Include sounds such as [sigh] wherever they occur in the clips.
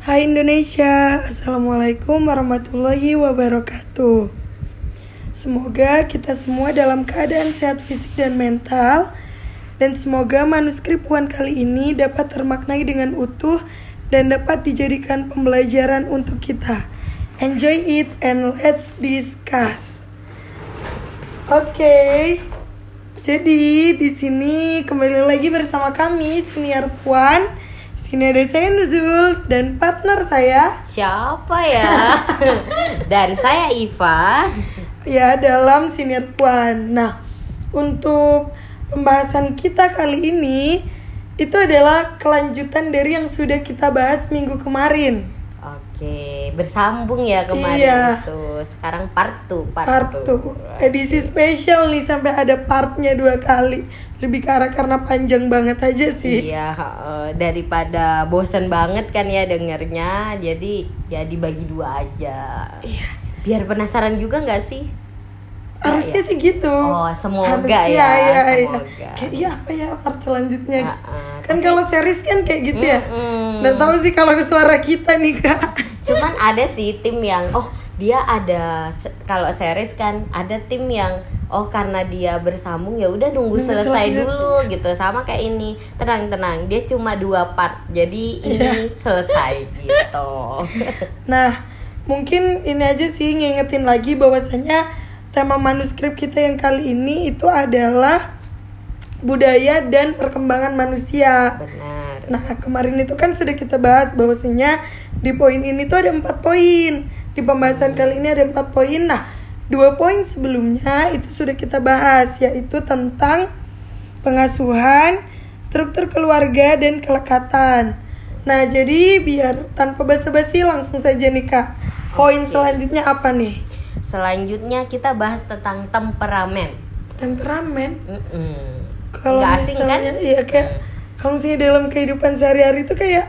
Hai Indonesia, Assalamualaikum warahmatullahi wabarakatuh. Semoga kita semua dalam keadaan sehat fisik dan mental Dan semoga manuskrip Puan kali ini dapat termaknai dengan utuh Dan dapat dijadikan pembelajaran untuk kita. Enjoy it and let's discuss. Oke, jadi di sini kembali lagi bersama kami senior Puan Sini ada saya Nuzul dan partner saya Siapa ya? [laughs] Dan saya Iva. ya dalam senior Puan. Nah, untuk pembahasan kita kali ini itu adalah kelanjutan dari yang sudah kita bahas minggu kemarin. Oke, bersambung ya kemarin Iya. itu. Sekarang part 2, part, Part 2. 2 edisi spesial nih sampai ada partnya dua kali. Lebih karena karena panjang banget aja sih. Iya, heeh. daripada bosen banget kan ya dengernya. Jadi ya dibagi dua aja. Iya. Biar penasaran juga nggak sih? Harusnya sih gitu. Oh, semoga Harusnya, ya, iya. semoga. Kayak iya apa ya part selanjutnya? Heeh, kan kalau series kan kayak gitu ya. Mm-mm. Nggak tahu sih kalau suara kita nih kak. Cuman ada sih tim yang oh dia ada kalau series kan ada tim yang oh karena dia bersambung ya udah nunggu selesai dulu gitu. Sama kayak ini tenang tenang dia cuma dua part jadi ini selesai gitu. [laughs] Nah, mungkin ini aja sih ngingetin lagi bahwasanya tema manuskrip kita yang kali ini itu adalah budaya dan perkembangan manusia. benar. Nah, kemarin itu kan sudah kita bahas bahwasanya di poin ini tuh ada empat poin. Di pembahasan kali ini ada empat poin. Nah, dua poin sebelumnya itu sudah kita bahas yaitu tentang pengasuhan, struktur keluarga dan kelekatan. Nah, jadi biar tanpa basa-basi langsung saja nih Kak. Poin Oke. selanjutnya apa nih? selanjutnya kita bahas tentang temperamen Temperamen. Mm-mm. Kalau Nggak asing kan misalnya iya kayak kalau misalnya dalam kehidupan sehari-hari itu kayak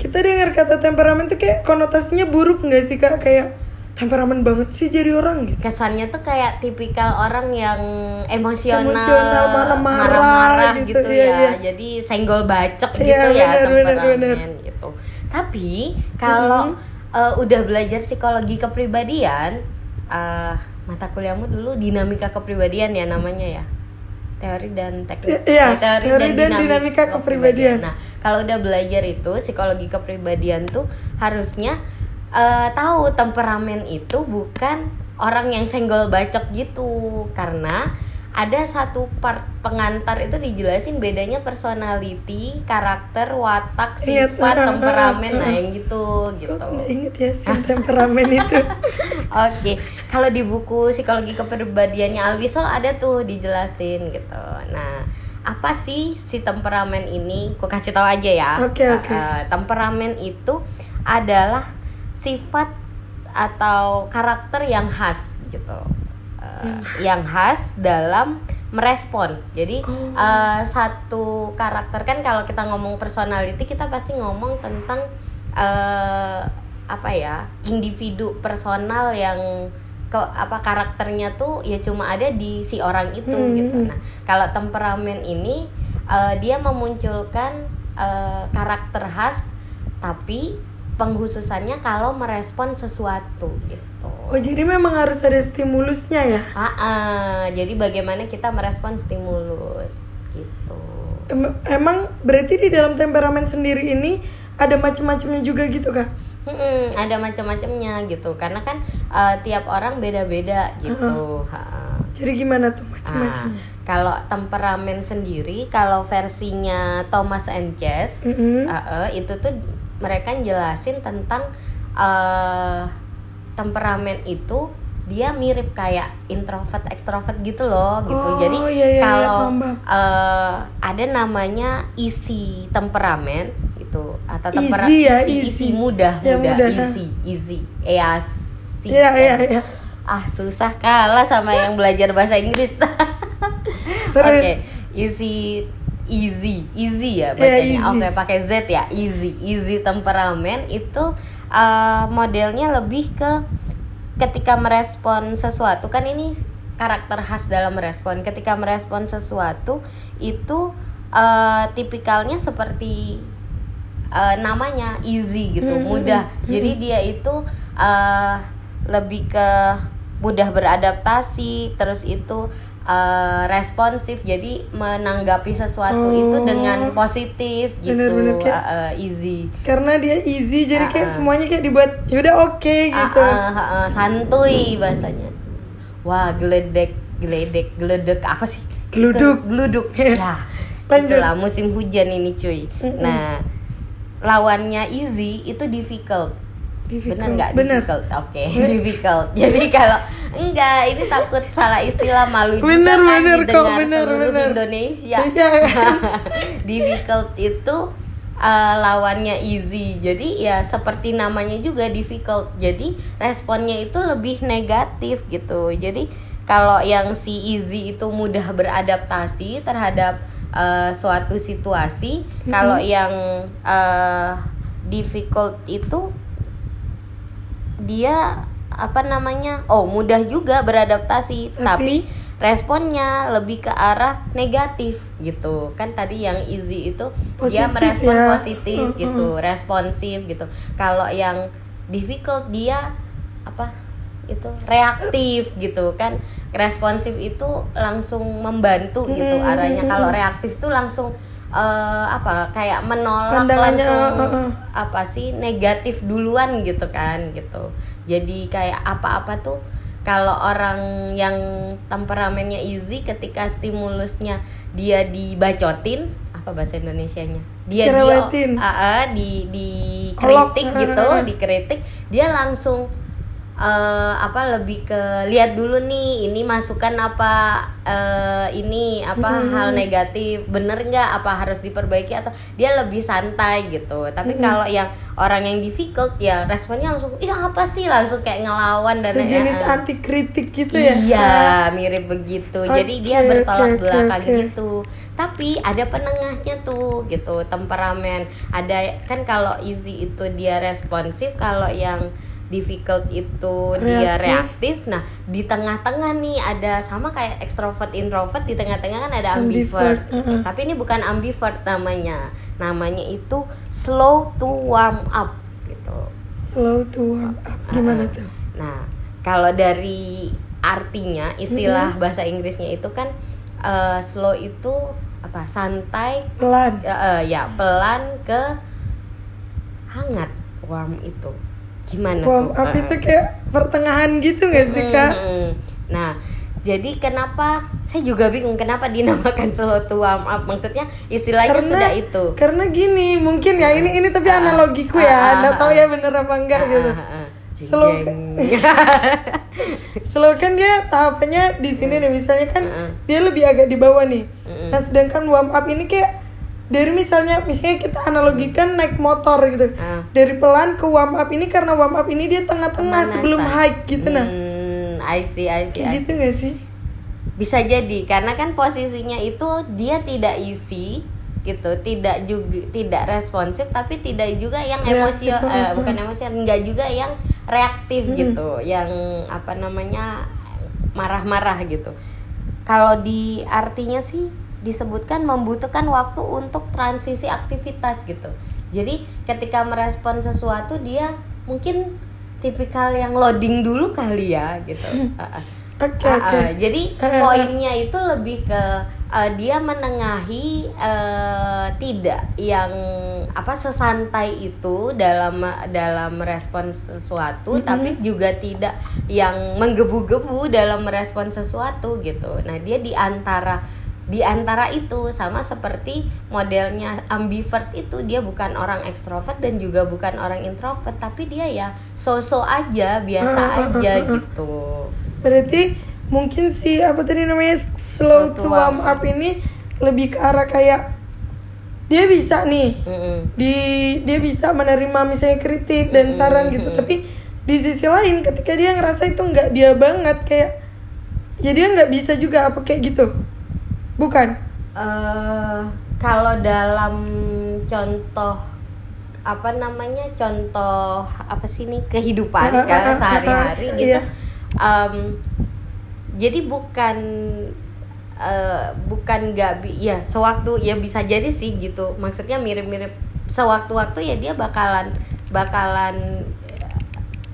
kita dengar kata temperamen tuh kayak konotasinya buruk nggak sih kak kayak temperamen banget sih jadi orang gitu kesannya tuh kayak tipikal orang yang emosional, Emosional, marah-marah gitu, gitu, iya, ya. iya. Jadi senggol bacok Iya, gitu ya benar, benar, temperamen benar. gitu. Tapi kalau eh, udah belajar psikologi kepribadian, eh, mata kuliahmu dulu dinamika kepribadian ya namanya ya. Teori dan teknik. Iya, Eh, teori dan dinamika kepribadian. Nah, kalau udah belajar itu psikologi kepribadian tuh harusnya eh, tahu temperamen itu bukan orang yang senggol bacok gitu karena ada satu part pengantar itu dijelasin bedanya personality, karakter, watak, Ingat, sifat, uh, [laughs] uh, temperamen, uh, nah uh. yang gitu gitu. inget ya si temperamen itu [laughs] Oke, kalau di buku psikologi kepribadiannya Alwisol ada tuh dijelasin gitu. Nah, apa sih si temperamen ini? Aku kasih tahu aja ya. Oke, oke. Eh, temperamen itu adalah sifat atau karakter yang khas gitu. Eh, yang khas dalam merespon. Jadi Oh. eh, satu karakter kan kalau kita ngomong personality kita pasti ngomong tentang eh apa ya individu personal yang ke apa karakternya tuh ya cuma ada di si orang itu Hmm, gitu. hmm. Nah kalau temperamen ini eh, dia memunculkan eh, karakter khas tapi penghususannya kalau merespon sesuatu gitu. oh jadi memang harus ada stimulusnya ya Ah, ah. jadi bagaimana kita merespon stimulus gitu. Em- emang berarti di dalam temperamen sendiri ini ada macam-macamnya juga gitu kak Mm-mm, ada macam-macamnya gitu karena kan eh, tiap orang beda-beda gitu. Ha. jadi gimana tuh Ah, macam-macamnya kalau temperamen sendiri, kalau versinya Thomas and Jess, Mm-mm. ah, eh, itu tuh mereka jelasin tentang eh temperamen itu dia mirip kayak introvert ekstrovert gitu loh gitu. Oh, Jadi iya, iya, iya, kalau paham. eh, ada namanya isi temperamen atau Easy tempera ya, isi, easy. isi mudah Ya, mudah, mudah. easy easy. Easy iya iya iya ah susah kalah sama yang belajar bahasa Inggris. [laughs] Terus? oke easy easy. Easy ya Iya, bacanya. easy. oke pakai Z ya. Easy easy temperamen itu uh, modelnya lebih ke ketika merespon sesuatu. Kan ini karakter khas dalam merespon. Ketika merespon sesuatu itu uh, tipikalnya seperti eh, namanya easy gitu Hmm, mudah jadi dia itu eh, lebih ke mudah beradaptasi terus itu eh, responsif jadi menanggapi sesuatu itu Oh. dengan positif gitu Bener-bener kayak- eh, eh, easy karena dia easy jadi kayak Ah, ah. semuanya kayak dibuat yaudah oke gitu Ah, ah, ah, santuy bahasanya wah geledek geledek geledek apa sih Geluduk. Itu, geluduk Iya. [laughs] ya Lanjut. itulah musim hujan ini cuy Mm-mm. nah lawannya easy itu difficult Difficult. benar nggak Bener. difficult oke [laughs] difficult jadi kalau enggak ini takut salah istilah malu juga Bener, kan bener kok, bener, seluruh bener. Indonesia [laughs] Iya. [laughs] difficult itu uh, lawannya easy jadi ya seperti namanya juga difficult jadi responnya itu lebih negatif gitu jadi kalau yang si easy itu mudah beradaptasi terhadap uh, suatu situasi kalau yang uh, difficult itu dia apa namanya oh mudah juga beradaptasi Tapi? tapi responnya lebih ke arah negatif gitu kan tadi yang easy itu dia Positif merespon ya. positif gitu responsif gitu kalau yang difficult dia apa itu reaktif gitu kan responsif itu langsung membantu gitu Mm-mm, arahnya mm-mm. kalau reaktif tuh langsung eh, apa kayak menolak langsung uh-uh. apa sih negatif duluan gitu kan gitu jadi kayak apa-apa tuh kalau orang yang temperamennya easy ketika stimulusnya dia dibacotin apa bahasa Indonesianya dia Cerewetin. dia ah, ah, di di Olok. kritik gitu dikritik dia langsung eh, apa lebih ke lihat dulu nih ini masukan apa eh, ini apa Hmm. hal negatif bener nggak apa harus diperbaiki atau dia lebih santai gitu tapi Hmm. kalau yang orang yang difficult ya responnya langsung iya apa sih langsung kayak ngelawan dan sejenis eh, eh. anti kritik gitu ya Iya, mirip begitu. [laughs] Jadi dia bertolak oke, belakang oke. gitu. Tapi ada penengahnya tuh gitu, temperamen. Ada kan kalau easy itu dia responsif, kalau yang difficult itu dia Reaktif. reaktif. Nah, di tengah-tengah nih ada sama kayak extrovert introvert di tengah-tengah kan ada Ambivert, ambivert. uh-uh. Tapi ini bukan ambivert namanya. Namanya itu slow to warm up gitu. slow to warm up gimana tuh Nah, kalau dari artinya istilah bahasa Inggrisnya itu kan eh, slow itu apa? Santai pelan ya, eh, ya pelan ke hangat warm itu. Gimana tuh? up itu kayak pertengahan gitu nggak sih kak Hmm, Nah, jadi kenapa saya juga bingung kenapa dinamakan slow to warm up? Maksudnya istilahnya sudah itu. karena gini mungkin ya ini ini tapi Ah, analogiku ah, ah, ya nggak tahu ah. ya bener apa enggak Ah, gitu ah, ah. Slow- [laughs] slow kan dia tahapannya di sini nih misalnya kan Mm-mm. dia lebih agak di bawah nih nah sedangkan warm up ini kayak dari misalnya misalnya kita analogikan naik motor gitu Ah. dari pelan ke warm up ini karena warm up ini dia tengah-tengah sebelum high gitu nah Hmm, I see, I see, I gitu see. nggak sih Bisa jadi karena kan posisinya itu dia tidak isi gitu, tidak juga tidak responsif tapi tidak juga yang emosio mm, eh, bukan emosi enggak juga yang reaktif Hmm. gitu, yang apa namanya marah-marah gitu. Kalau di artinya sih disebutkan membutuhkan waktu untuk transisi aktivitas gitu. Jadi ketika merespon sesuatu dia mungkin tipikal yang loading dulu kali ya gitu. [laughs] Ah. oke oke ah. Jadi [laughs] poinnya itu lebih ke uh, dia menengahi uh, tidak yang apa sesantai itu dalam dalam merespon sesuatu, Mm-mm. tapi juga tidak yang menggebu-gebu dalam merespon sesuatu gitu. Nah dia di antara di antara itu sama seperti modelnya ambivert itu dia bukan orang ekstrovert dan juga bukan orang introvert tapi dia ya so-so aja biasa Ah, ah, ah, aja gitu. Berarti mungkin si apa tadi namanya slow to warm up ini lebih ke arah kayak dia bisa nih Mm-mm. di dia bisa menerima misalnya kritik dan saran gitu. mm-mm. tapi di sisi lain ketika dia ngerasa itu nggak dia banget kayak ya dia nggak bisa juga apa kayak gitu bukan. Eh, kalau dalam contoh apa namanya contoh apa sih nih kehidupan ah, [laughs] kan sehari-hari ah, gitu iya. Em, jadi bukan eh, bukan nggak bi ya sewaktu ya bisa jadi sih gitu. Maksudnya mirip-mirip sewaktu-waktu ya dia bakalan bakalan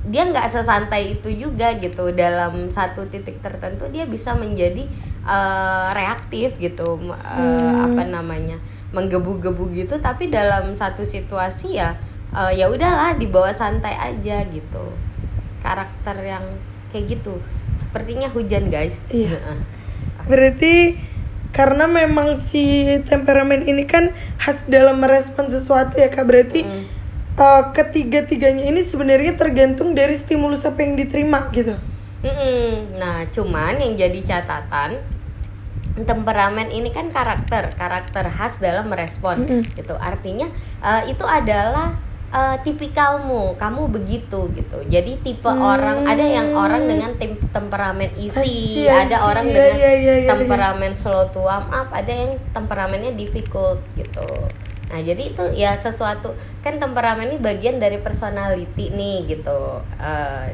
dia nggak sesantai itu juga gitu. Dalam satu titik tertentu dia bisa menjadi uh, reaktif gitu uh, hmm. apa namanya menggebu-gebu gitu. Tapi dalam satu situasi ya uh, ya udahlah dibawa santai aja gitu. Karakter yang kayak gitu. Sepertinya hujan guys. Iya. Berarti karena memang si temperamen ini kan khas dalam merespon sesuatu ya kak berarti mm. uh, ketiga-tiganya ini sebenarnya tergantung dari stimulus apa yang diterima gitu? Mm -mm. nah cuman yang jadi catatan temperamen ini kan karakter karakter khas dalam merespon mm -hmm. gitu artinya uh, itu adalah uh, tipikalmu kamu begitu gitu jadi tipe hmm. orang ada yang orang dengan tim temperamen easy ada orang yeah, dengan yeah, yeah, yeah, temperamen yeah. slow to warm up ada yang temperamennya difficult gitu nah jadi itu ya sesuatu kan temperamen ini bagian dari personality nih gitu uh,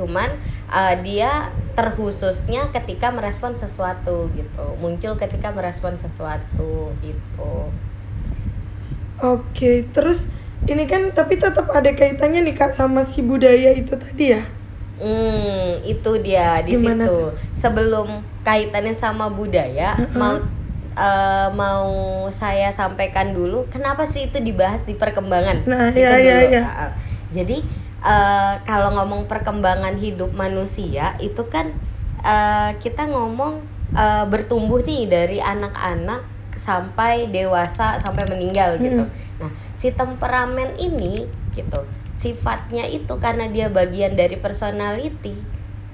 cuman uh, dia terkhususnya ketika merespon sesuatu gitu. Muncul ketika merespon sesuatu gitu. Oke okay, terus ini kan tapi tetap ada kaitannya nih kak sama si budaya itu tadi ya? Hmm itu dia di Gimana situ. tuh? sebelum kaitannya sama budaya uh mau uh, mau saya sampaikan dulu kenapa sih itu dibahas di perkembangan? Nah ya ya ya. Jadi uh, kalau ngomong perkembangan hidup manusia itu kan uh, kita ngomong uh, bertumbuh nih dari anak-anak sampai dewasa sampai meninggal gitu. Hmm. Nah, si temperamen ini gitu, sifatnya itu karena dia bagian dari personality,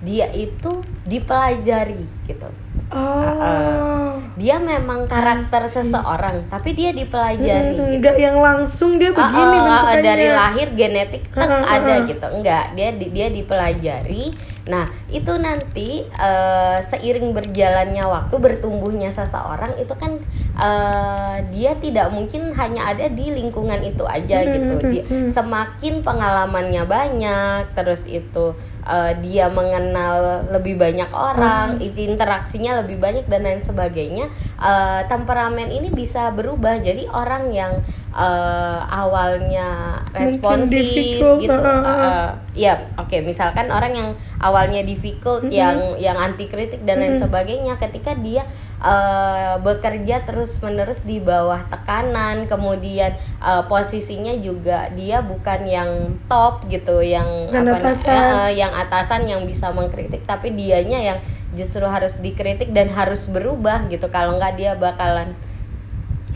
dia itu dipelajari gitu. Oh. Uh, dia memang karakter Asik. seseorang, tapi dia dipelajari. Hmm, gitu. Enggak yang langsung dia begini uh, uh, uh, dari lahir genetik tek uh, uh, ada gitu. Enggak, dia dia dipelajari Nah, itu nanti uh, seiring berjalannya waktu bertumbuhnya seseorang itu kan uh, dia tidak mungkin hanya ada di lingkungan itu aja gitu. Dia, semakin pengalamannya banyak, terus itu uh, dia mengenal lebih banyak orang, hmm. interaksinya lebih banyak dan lain sebagainya. Uh, temperamen ini bisa berubah jadi orang yang uh, awalnya responsif gitu uh, uh, ya oke okay, misalkan orang yang awalnya difficult mm -hmm. yang yang anti kritik dan lain mm -hmm. sebagainya ketika dia uh, bekerja terus menerus di bawah tekanan kemudian uh, posisinya juga dia bukan yang top gitu yang apa atasan. Uh, yang atasan yang bisa mengkritik tapi dianya yang justru harus dikritik dan harus berubah gitu kalau nggak dia bakalan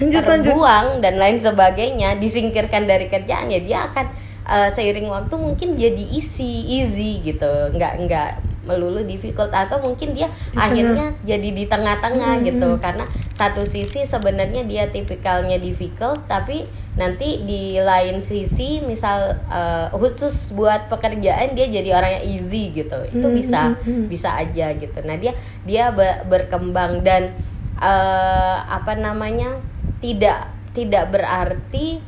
lanjut, terbuang lanjut. dan lain sebagainya disingkirkan dari kerjaan ya dia akan uh, seiring waktu mungkin jadi easy easy gitu nggak nggak melulu difficult atau mungkin dia di akhirnya tengah. jadi di tengah-tengah hmm. gitu karena satu sisi sebenarnya dia tipikalnya difficult tapi nanti di lain sisi misal uh, khusus buat pekerjaan dia jadi orang yang easy gitu itu hmm. bisa hmm. hmm. bisa aja gitu nah dia dia berkembang dan uh, apa namanya tidak tidak berarti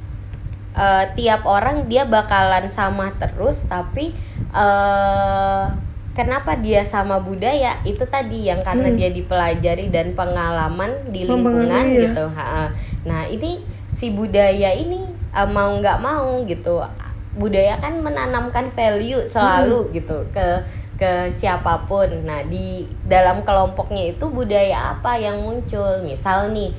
uh, tiap orang dia bakalan sama terus tapi uh, kenapa dia sama budaya itu tadi yang karena hmm. dia dipelajari dan pengalaman di lingkungan ya? gitu nah ini si budaya ini uh, mau nggak mau gitu budaya kan menanamkan value selalu hmm. gitu ke ke siapa pun nah di dalam kelompoknya itu budaya apa yang muncul misal nih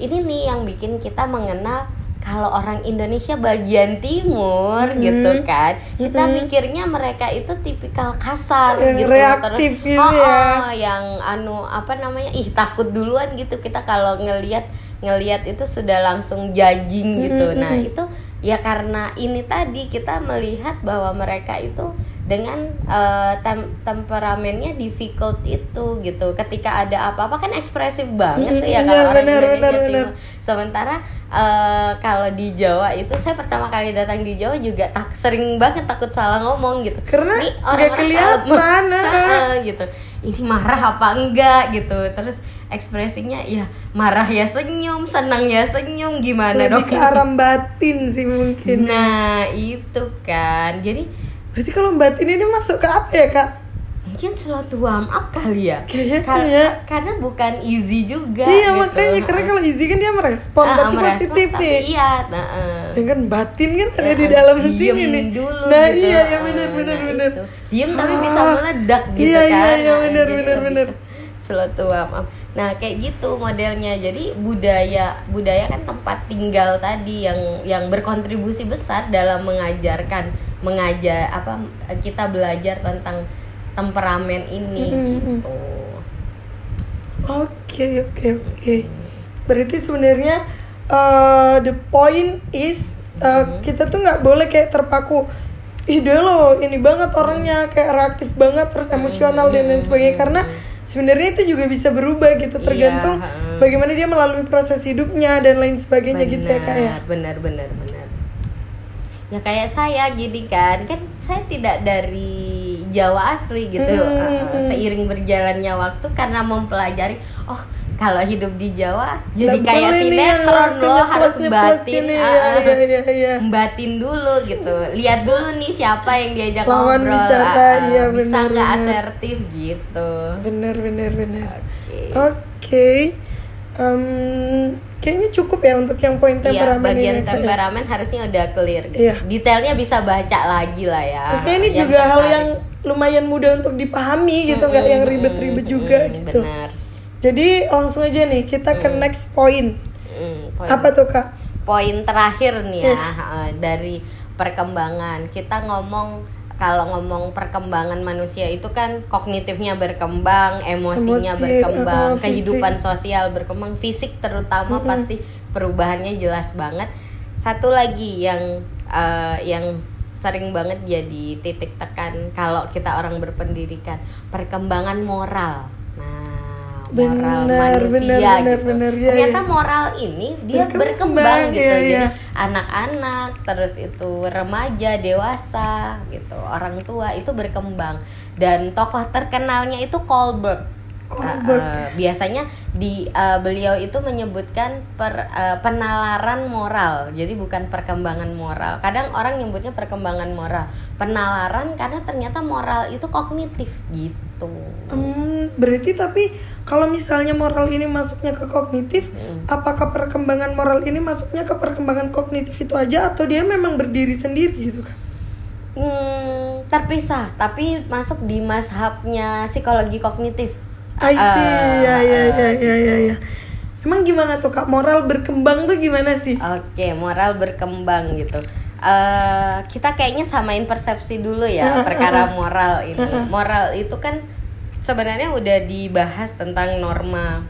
ini nih yang bikin kita mengenal kalau orang Indonesia bagian timur hmm. gitu kan kita hmm. mikirnya mereka itu tipikal kasar yang gitu reaktif terus gitu oh, ya. oh yang anu apa namanya ih takut duluan gitu kita kalau ngelihat ngelihat itu sudah langsung judging gitu hmm. nah itu ya karena ini tadi kita melihat bahwa mereka itu dengan uh, tem temperamennya difficult itu gitu. Ketika ada apa-apa kan ekspresif banget tuh ya kalau orang bener, Indonesia bener, Timur. sementara uh, kalau di Jawa itu saya pertama kali datang di Jawa juga tak sering banget takut salah ngomong gitu. Karena ini orang kelihatan [laughs] uh, gitu. Ini marah apa enggak gitu. Terus ekspresinya ya marah ya senyum senang ya senyum gimana Lebih dong? ke batin sih mungkin. Nah itu kan. Jadi Berarti kalau batin ini masuk ke apa ya kak? mungkin slow to warm up kali ya Kayaknya Kar- iya. karena bukan easy juga iya gitu. makanya karena kalau easy kan dia merespon Ah, tapi merespon, positif tapi nih iya nah, eh. sedangkan batin kan ada di dalam sini nih dulu nah gitu. iya ya benar benar nah benar diem tapi bisa Ah, meledak gitu iya, kan iya iya Nah, benar jadi benar lebih benar to warm up. Nah kayak gitu modelnya. Jadi budaya budaya kan tempat tinggal tadi yang yang berkontribusi besar dalam mengajarkan mengajar apa kita belajar tentang temperamen ini Mm-mm. gitu. Oke oke oke. Berarti sebenarnya uh, the point is uh, kita tuh nggak boleh kayak terpaku ide lo ini banget orangnya kayak reaktif banget terus emosional dan lain sebagainya. Karena sebenarnya itu juga bisa berubah gitu Iya, tergantung heeh. bagaimana dia melalui proses hidupnya dan lain sebagainya gitu ya kak ya. Benar benar benar ya kayak saya gini kan kan saya tidak dari Jawa asli gitu. Hmm, Uh, seiring berjalannya waktu karena mempelajari oh kalau hidup di Jawa jadi kayak sinetron loh harus batin gini, uh, iya, uh, iya, iya, iya. batin dulu gitu lihat dulu nih siapa yang diajak Lawan ngobrol bicara, uh, iya, bisa benar, nggak asertif gitu bener bener bener oke oke Em, kayaknya cukup ya untuk yang poin Iya, temperamen bagian ini, Kak, ya. temperamen harusnya udah clear. Iya. Detailnya bisa baca lagi lah ya. Maksudnya ini Yang juga hal yang lumayan mudah untuk dipahami gitu, nggak Mm-mm, yang ribet-ribet mm-mm, juga mm, gitu. Benar. Jadi langsung aja nih kita ke next point. Mm, poin, Apa tuh kak? poin terakhir nih ya Iya. eh, dari perkembangan. Kita ngomong kalau ngomong perkembangan manusia itu kan kognitifnya berkembang, emosinya Emosi, berkembang, uh, fisik. kehidupan sosial berkembang, fisik terutama pasti perubahannya jelas banget. Satu lagi yang eh, yang sering banget jadi titik tekan kalau kita orang berpendidikan, perkembangan moral. Nah, moral Benar, manusia benar, gitu. benar, iya, Ternyata iya. moral ini dia Berkembang, berkembang, gitu. iya, Jadi iya. anak-anak, terus itu remaja, dewasa gitu, orang tua itu berkembang. Dan tokoh terkenalnya itu Kohlberg. Kohlberg. Uh, uh, biasanya di uh, beliau itu menyebutkan per, uh, penalaran moral. Jadi bukan perkembangan moral. Kadang orang nyebutnya perkembangan moral. Penalaran karena ternyata moral itu kognitif gitu. Hmm, berarti tapi kalau misalnya moral ini masuknya ke kognitif, Mm. apakah perkembangan moral ini masuknya ke perkembangan kognitif itu aja atau dia memang berdiri sendiri gitu kak? Hmm, terpisah, tapi masuk di mazhabnya psikologi kognitif. I see, Eh, ya ya ya eh, ya ya ya. Emang gimana tuh kak? Moral berkembang tuh gimana sih? Oke, moral berkembang gitu. Eh kita kayaknya samain persepsi dulu ya [laughs] perkara moral ini. [laughs] Moral itu kan sebenarnya udah dibahas tentang norma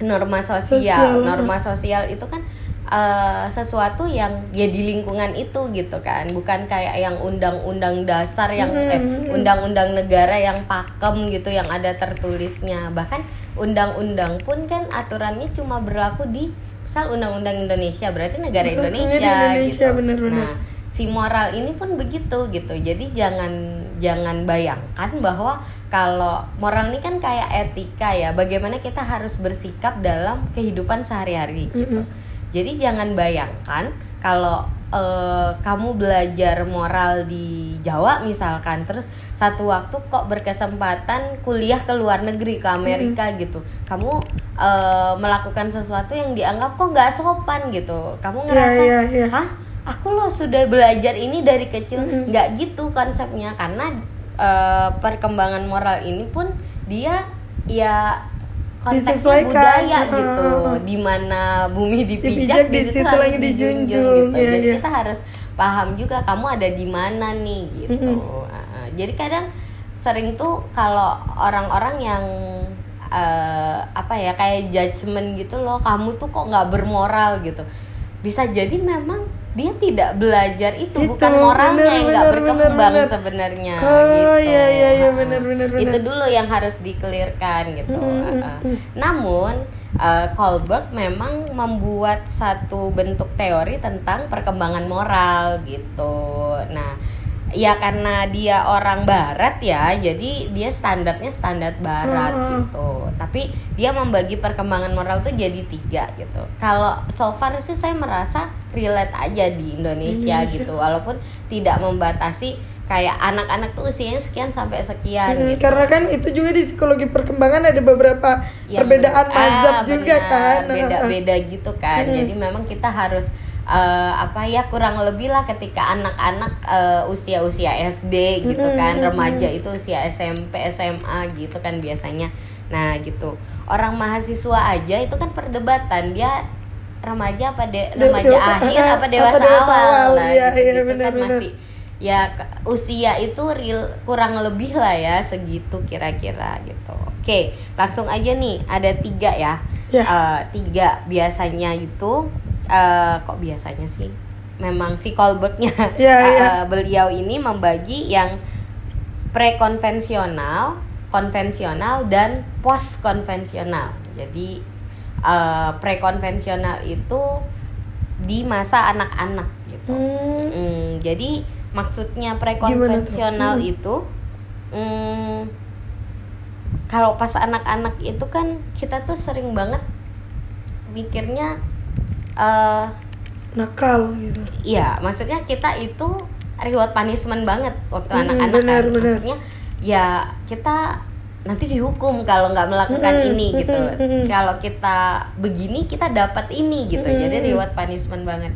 norma sosial. Sosial, [laughs] Norma sosial itu kan eh, sesuatu yang ya di lingkungan itu gitu kan, bukan kayak yang undang-undang dasar yang eh, undang-undang negara yang pakem gitu yang ada tertulisnya. Bahkan undang-undang pun kan aturannya cuma berlaku di misal undang-undang Indonesia berarti negara Indonesia, Indonesia, gitu. benar-benar. Nah, si moral ini pun begitu gitu. Jadi jangan jangan bayangkan bahwa kalau moral ini kan kayak etika ya, bagaimana kita harus bersikap dalam kehidupan sehari-hari gitu. Jadi jangan bayangkan kalau eh, kamu belajar moral di Jawa misalkan, terus satu waktu kok berkesempatan kuliah ke luar negeri ke Amerika gitu, kamu eh, melakukan sesuatu yang dianggap kok nggak sopan gitu, kamu ngerasa, iya, iya. hah? Aku loh sudah belajar ini dari kecil, nggak gitu konsepnya karena eh, perkembangan moral ini pun dia ya konteksnya Disesuaikan, budaya uh, gitu uh, uh. di mana bumi Dipijak, dipijak, di situ lagi dijunjung, dijunjung, gitu. iya, Jadi iya. kita harus paham juga kamu ada di mana nih gitu. Mm-mm. Uh, Jadi kadang sering tuh kalau orang-orang yang eh, apa ya kayak judgement gitu loh, kamu tuh kok nggak bermoral gitu. Bisa jadi memang dia tidak belajar itu, Itu, bukan bener, yang nggak berkembang sebenarnya Oh, gitu. iya, iya, iya, Ha-ha. bener, bener, bener. Itu dulu yang harus dikelirkan gitu. Mm, mm, Ha-ha. mm. Namun uh, Kohlberg memang membuat satu bentuk teori tentang perkembangan moral gitu. Nah, ya karena dia orang barat ya, jadi dia standarnya standar barat Hmm. gitu. Tapi dia membagi perkembangan moral tuh jadi tiga gitu. Kalau so far sih saya merasa relate aja di Indonesia, Indonesia. gitu, walaupun tidak membatasi kayak anak-anak tuh usianya sekian sampai sekian Mm, gitu. Karena kan itu juga di psikologi perkembangan ada beberapa Yang perbedaan mazhab ah, juga kan. beda-beda gitu kan Mm-mm. jadi memang kita harus eh, apa ya kurang lebih lah ketika anak-anak eh, usia-usia SD gitu Mm-mm, kan mm-mm. remaja itu usia SMP SMA gitu kan biasanya nah gitu orang mahasiswa aja itu kan perdebatan dia remaja apa de remaja de- akhir apa [laughs] apa dewasa, dewasa awal, awal, Nah, iya, gitu, iya, kan benar-benar. masih ya usia itu real kurang lebih lah ya segitu kira-kira gitu. Oke langsung aja nih ada tiga ya. Ya. Eh, tiga biasanya itu eh, kok biasanya sih? Memang si Colbertnya. [laughs] Ya, eh, ya. eh, beliau ini membagi yang prekonvensional konvensional dan post konvensional jadi eh, prekonvensional itu di masa anak-anak gitu Hmm, Hmm, jadi maksudnya prekonvensional Hmm. itu hmm, kalau pas anak-anak itu kan kita tuh sering banget mikirnya eh nakal gitu. Iya, maksudnya kita itu reward punishment banget waktu Mm, anak-anak benar, kan. benar. Maksudnya ya kita nanti dihukum kalau nggak melakukan Mm, ini mm, gitu. mm, mm. Kalau kita begini kita dapat ini gitu. Mm. Jadi reward punishment banget.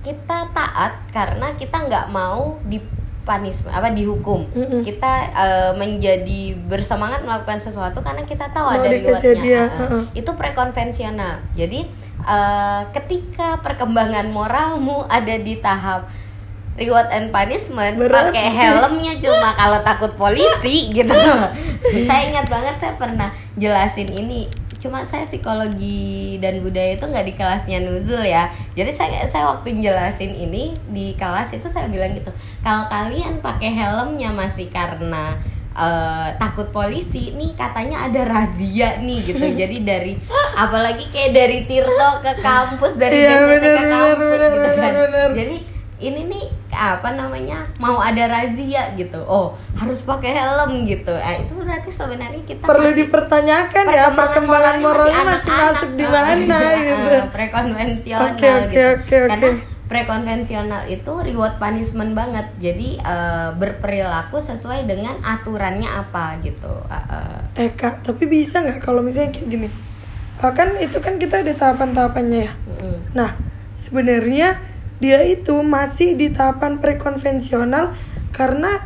Kita taat karena kita nggak mau di punishment apa dihukum. Mm-mm. Kita eh, menjadi bersemangat melakukan sesuatu karena kita tahu Mau ada rewardnya. hadiah, Ah, ah. uh-uh. Itu prekonvensional. Jadi eh, ketika perkembangan moralmu ada di tahap reward and punishment pakai helmnya cuma kalau takut polisi [laughs] gitu. saya ingat banget saya pernah jelasin ini. Cuma saya psikologi dan budaya itu nggak di kelasnya Nuzul ya. Jadi saya saya waktu jelasin ini di kelas itu saya bilang gitu kalau kalian pakai helmnya masih karena eh, takut polisi nih katanya ada razia nih gitu. [laughs] Jadi dari apalagi kayak dari Tirto ke kampus dari DCP benar, ke kampus benar, gitu kan. benar, benar. jadi ini nih apa namanya mau ada razia gitu oh harus pakai helm gitu eh, itu berarti sebenarnya kita Perlu masih dipertanyakan ya perkembangan moralnya masih anak-anak. masuk di Oh, mana iya, gitu. eh, prekonvensional Oke, oke, gitu oke, oke. karena prekonvensional itu reward punishment banget jadi eh, berperilaku sesuai dengan aturannya apa gitu Eh, eh. Eh kak, tapi bisa nggak kalau misalnya kayak gini? Kan itu kan kita ada tahapan-tahapannya ya. Mm-mm. Nah, sebenarnya dia itu masih di tahapan prekonvensional karena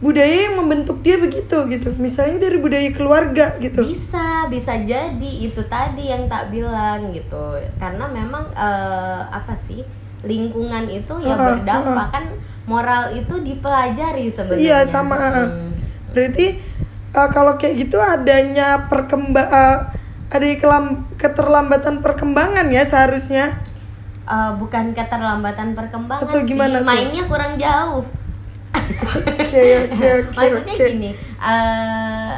budaya yang membentuk dia begitu gitu. Misalnya dari budaya keluarga gitu. bisa bisa jadi itu tadi yang tak bilang gitu karena memang eh, apa sih lingkungan itu ya Ah, berdampak ah. kan moral itu dipelajari sebenarnya Iya sama. Hmm. Berarti uh, kalau kayak gitu adanya perkembang ada kelam- keterlambatan perkembangan ya seharusnya. Eh, bukan keterlambatan perkembangan Atau gimana sih tuh? mainnya kurang jauh Oke oke oke. [laughs] maksudnya oke. gini eh,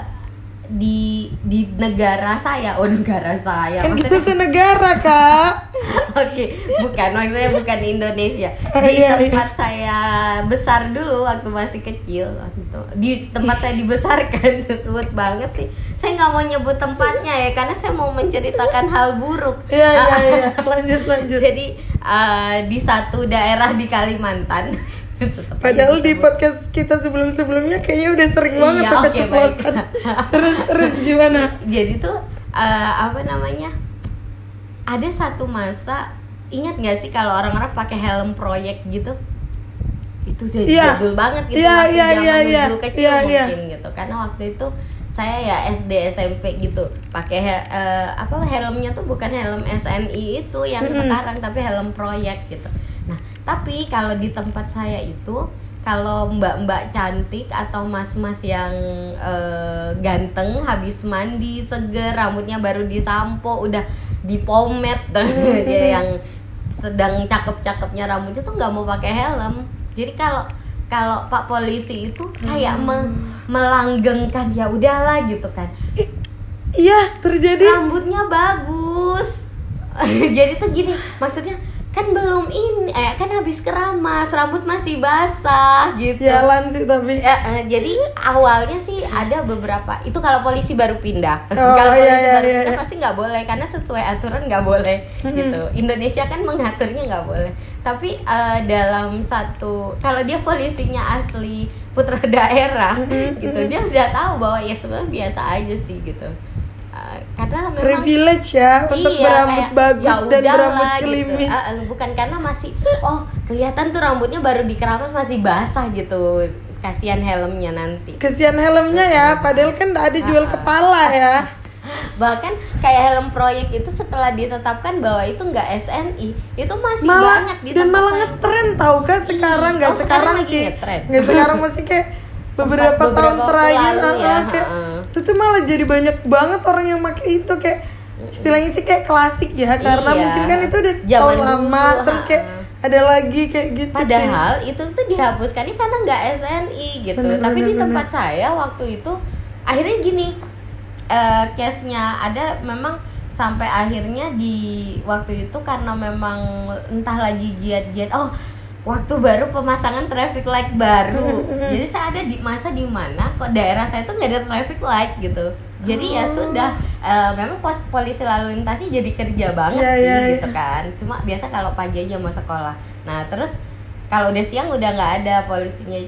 di di negara saya oh negara saya Kan maksudnya kita senegara kak. [laughs] Oke, bukan maksudnya bukan di Indonesia. Oh, [laughs] Di iya, tempat saya besar dulu waktu masih kecil, gitu. di tempat saya dibesarkan, [laughs] ruwet banget sih. Saya nggak mau nyebut tempatnya ya, karena saya mau menceritakan hal buruk. Iya iya iya. Lanjut lanjut. Jadi eh, di satu daerah di Kalimantan. Padahal di podcast kita sebelum-sebelumnya kayaknya udah sering banget Iya, tuh keceplosan. baik. [laughs] terus terus gimana? jadi tuh eh, apa namanya ada satu masa ingat nggak sih kalau orang-orang pakai helm proyek gitu itu udah Iya. jadul banget gitu Iya, waktu iya, zaman iya, iya. dulu kecil Iya, iya. mungkin gitu karena waktu itu saya ya SD SMP gitu pakai eh, apa helmnya tuh bukan helm SNI itu yang Mm-mm. sekarang tapi helm proyek gitu nah tapi kalau di tempat saya itu kalau mbak-mbak cantik atau mas-mas yang eh, ganteng habis mandi seger rambutnya baru disampo udah dipomet [laughs] dia yang sedang cakep-cakepnya rambutnya tuh nggak mau pakai helm. Jadi kalau kalau pak polisi itu kayak me- melanggengkan ya udahlah gitu kan. Iya terjadi. rambutnya bagus. [laughs] Jadi tuh gini maksudnya kan belum ini eh kan habis keramas rambut masih basah gitu Sialan sih tapi. Ya, eh, jadi awalnya sih ada beberapa itu kalau polisi baru pindah Oh, [laughs] kalau iya, polisi iya, baru iya, pindah iya. pasti nggak boleh karena sesuai aturan nggak boleh Mm-mm. gitu Indonesia kan mengaturnya nggak boleh tapi eh, dalam satu kalau dia polisinya asli putra [laughs] daerah Mm-mm, gitu dia udah tahu bahwa ya sebenarnya biasa aja sih gitu karena memang Privilege ya untuk berambut kayak, bagus ya dan berambut gitu. klimis. Ah, ah, bukan karena masih oh kelihatan tuh rambutnya baru dikeramas masih basah gitu kasihan helmnya nanti Kesian helmnya ya, padahal kan ada jual kepala ya. [laughs] bahkan kayak helm proyek itu setelah ditetapkan bahwa itu nggak SNI itu masih malah banyak di dan malah ngetren tau kan sekarang nggak Oh, sekarang sekarang, sih nggak sekarang masih kayak Beberapa, tahun beberapa waktu terakhir lalu ya, kayak itu tuh malah jadi banyak banget orang yang pakai itu kayak istilahnya sih kayak klasik ya karena Iya. mungkin kan itu udah Zaman tahun dulu, lama terus ah. kayak ada lagi kayak gitu sih. Padahal itu tuh dihapuskannya karena nggak SNI gitu. Bener, Tapi bener, di tempat bener. saya waktu itu akhirnya gini, eh case-nya ada memang sampai akhirnya di waktu itu karena memang entah lagi giat-giat. Oh, waktu baru pemasangan traffic light baru. [laughs] Jadi saya ada di masa di mana kok daerah saya tuh nggak ada traffic light gitu. Jadi ya Oh. sudah eh, memang pos polisi lalu lintasnya jadi kerja banget Iya, sih iya, gitu kan cuma biasa kalau pagi aja mau sekolah nah terus kalau udah siang udah nggak ada polisinya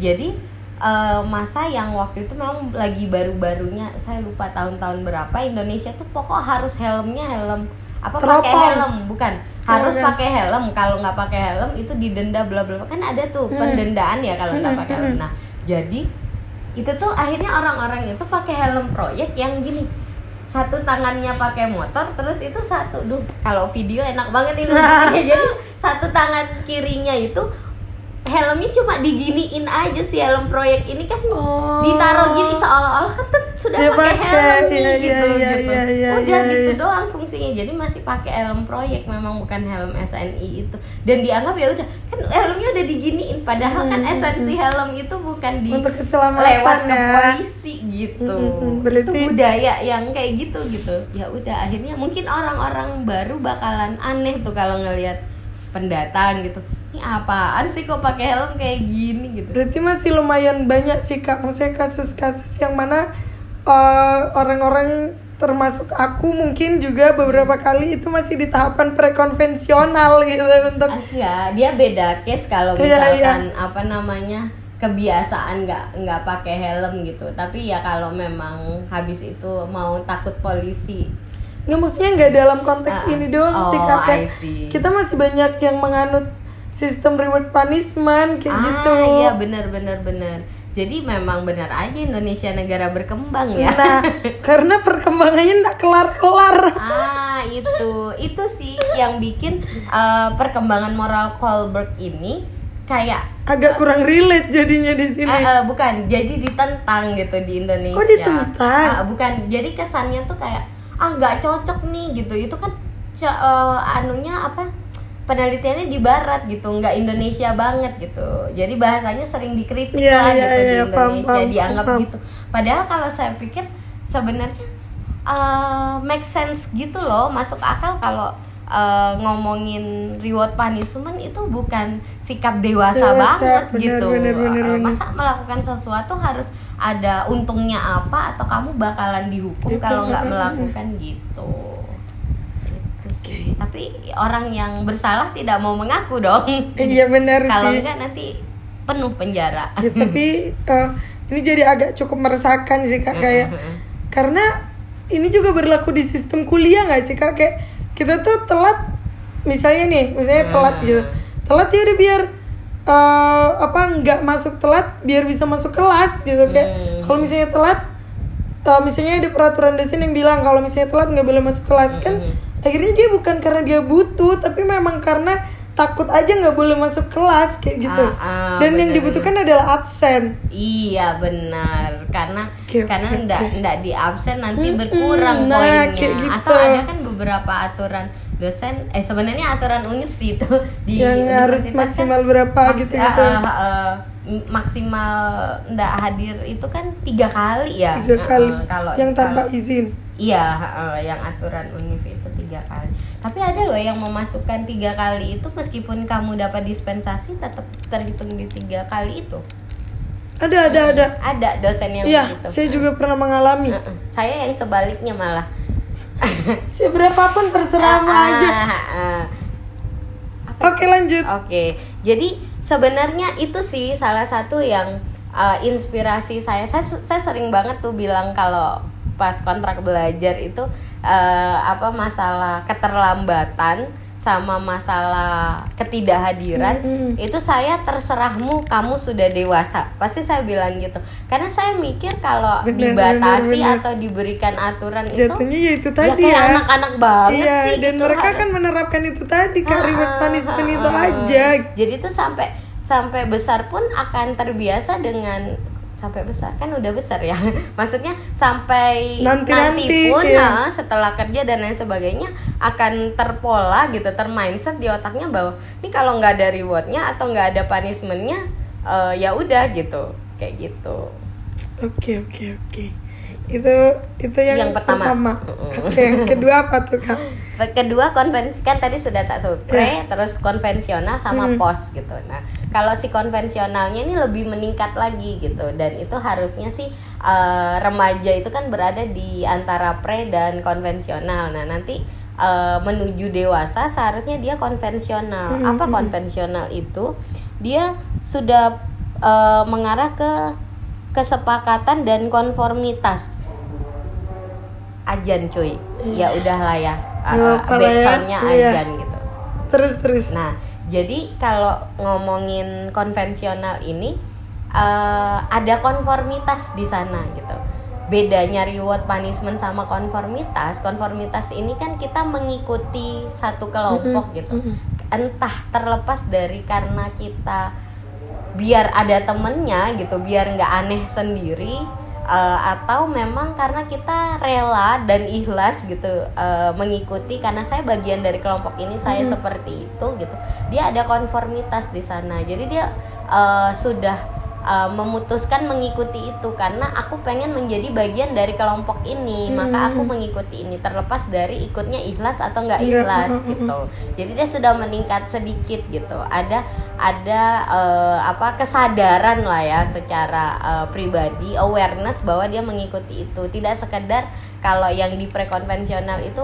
jadi eh, masa yang waktu itu memang lagi baru-barunya saya lupa tahun-tahun berapa Indonesia tuh pokok harus helmnya helm apa pakai helm bukan harus bukan. pakai helm kalau nggak pakai helm itu didenda bla bla bla. kan ada tuh Hmm. pendendaan ya kalau nggak Hmm, pakai helm hmm. nah jadi itu tuh akhirnya orang-orang itu pakai helm proyek yang gini satu tangannya pakai motor terus itu satu duh kalau video enak banget ini [laughs] jadi satu tangan kirinya itu helmnya cuma diginiin aja sih helm proyek ini kan. Oh. ditaruh gini seolah-olah kan tuh sudah Dia pakai helm nih iya, gitu. iya, gitu iya, iya, udah iya, gitu iya. doang fungsinya. Jadi masih pakai helm proyek memang bukan helm SNI itu. Dan dianggap ya udah kan helmnya udah diginiin. Padahal kan Hmm, esensi helm itu bukan di untuk keselamatan lewat ke ya. polisi gitu. Berarti- itu budaya yang kayak gitu gitu. Ya udah akhirnya mungkin orang-orang baru bakalan aneh tuh kalau ngelihat pendatang gitu ini apaan sih kok pakai helm kayak gini gitu? Berarti masih lumayan banyak sih kak, maksudnya kasus-kasus yang mana eh, orang-orang termasuk aku mungkin juga beberapa kali itu masih di tahapan prekonvensional gitu untuk ya dia beda case kalau Iya, misalkan apa namanya kebiasaan nggak nggak pakai helm gitu. Tapi ya kalau memang habis itu mau takut polisi. Nggak maksudnya nggak dalam konteks Ah, ini doang sih oh, kak I Kayak see. kita masih banyak yang menganut sistem reward punishment kayak ah gitu. iya benar benar benar jadi memang benar aja Indonesia negara berkembang ya Nah, [laughs] karena perkembangannya nggak kelar-kelar. Ah itu itu sih yang bikin eh, perkembangan moral Kohlberg ini kayak Agak kurang relate jadinya di sini. eh, eh, bukan jadi ditentang gitu di Indonesia. Oh, ditentang? Ah, bukan jadi kesannya tuh kayak ah nggak cocok nih gitu itu kan eh, anunya apa penelitiannya di Barat gitu nggak Indonesia banget gitu. Jadi bahasanya sering dikritik Iya, lah iya, gitu di iya, Indonesia paham, dianggap paham. gitu. Padahal kalau saya pikir sebenarnya eh, make sense gitu loh masuk akal kalau eh, ngomongin reward punishment itu bukan sikap dewasa, Dewasa, banget benar, gitu. benar, benar, Eh, benar. masa melakukan sesuatu harus ada untungnya apa atau kamu bakalan dihukum kalau nggak melakukan gitu sih tapi orang yang bersalah tidak mau mengaku dong. [laughs] Iya benar [laughs] kalau enggak nanti penuh penjara. Ya, [laughs] tapi eh, ini jadi agak cukup meresahkan sih kak kayak karena ini juga berlaku di sistem kuliah nggak sih kak? Kayak kita tuh telat misalnya nih misalnya telat gitu. Telat ya udah biar eh, apa nggak masuk telat biar bisa masuk kelas gitu kayak kalau misalnya telat eh, misalnya ada peraturan dosen yang bilang kalau misalnya telat nggak boleh masuk kelas kan. Akhirnya dia bukan karena dia butuh tapi memang karena takut aja nggak boleh masuk kelas kayak gitu. Ah, ah, dan yang bener, dibutuhkan adalah absen. Iya benar. Karena Oke, karena ndak oke. ndak di absen nanti Mm-mm, berkurang nah, poinnya. kayak gitu. atau ada kan beberapa aturan dosen eh sebenarnya aturan univ sih itu [laughs] di yang harus kan maksimal berapa maks- gitu gitu eh, eh, m- maksimal ndak hadir itu kan tiga kali ya. Tiga Eh, kali eh, kalau yang tanpa kalau- izin iya eh, yang aturan univ itu tiga kali tapi ada loh yang memasukkan tiga kali itu meskipun kamu dapat dispensasi tetap terhitung di tiga kali itu ada ada ada ada dosen yang iya begitu saya juga pernah mengalami Uh-uh. saya yang sebaliknya malah [laughs] seberapapun terserah mau aja Ah, ah, ah. oke lanjut Oke, jadi sebenarnya itu sih salah satu yang uh, inspirasi saya. saya. Saya sering banget tuh bilang kalau pas kontrak belajar itu uh, apa masalah keterlambatan sama masalah ketidakhadiran Mm-mm. itu saya terserahmu kamu sudah dewasa. Pasti saya bilang gitu. Karena saya mikir kalau Benar, dibatasi benar, benar. atau diberikan aturan itu jatuhnya ya itu ya tadi kayak ya, anak-anak banget iya sih dan gitu, mereka harus- kan menerapkan itu tadi Ah, reward punishment itu aja. Jadi tuh sampai sampai besar pun akan terbiasa dengan sampai besar kan udah besar ya. [laughs] Maksudnya sampai Nanti-nanti, pun iya. nah, setelah kerja dan lain sebagainya akan terpola gitu, termindset di otaknya bahwa ini kalau nggak ada rewardnya atau nggak ada punishmentnya eh, ya udah gitu kayak gitu. oke oke oke itu itu yang, Yang pertama. oke yang kedua apa tuh kak kedua konvensi kan tadi sudah tak sebut pre terus konvensional sama Hmm. pos gitu nah kalau si konvensionalnya ini lebih meningkat lagi gitu. Dan itu harusnya sih eh, remaja itu kan berada di antara pre dan konvensional. Nah nanti eh, menuju dewasa seharusnya dia konvensional. Hmm, apa hmm. konvensional itu? Dia sudah eh, mengarah ke kesepakatan dan konformitas. Ajan cuy. Ya udahlah ya. Ya, uh, ya, backsoundnya iya. ajan gitu. Terus terus. Nah jadi kalau ngomongin konvensional ini uh, ada konformitas di sana gitu. Bedanya reward punishment sama konformitas. Konformitas ini kan kita mengikuti satu kelompok Mm-mm, gitu. Mm-mm. entah terlepas dari karena kita biar ada temennya gitu biar nggak aneh sendiri eh, atau memang karena kita rela dan ikhlas gitu eh, mengikuti karena saya bagian dari kelompok ini saya Mhm. seperti itu gitu dia ada konformitas di sana jadi dia eh, sudah eh, memutuskan mengikuti itu karena aku pengen menjadi bagian dari kelompok ini. Maka aku mengikuti ini terlepas dari ikutnya ikhlas atau nggak ikhlas mhm, [laughs] gitu. Jadi dia sudah meningkat sedikit gitu. Ada ada eh, apa kesadaran lah ya secara eh, pribadi awareness bahwa dia mengikuti itu. Tidak sekedar kalau yang di prekonvensional itu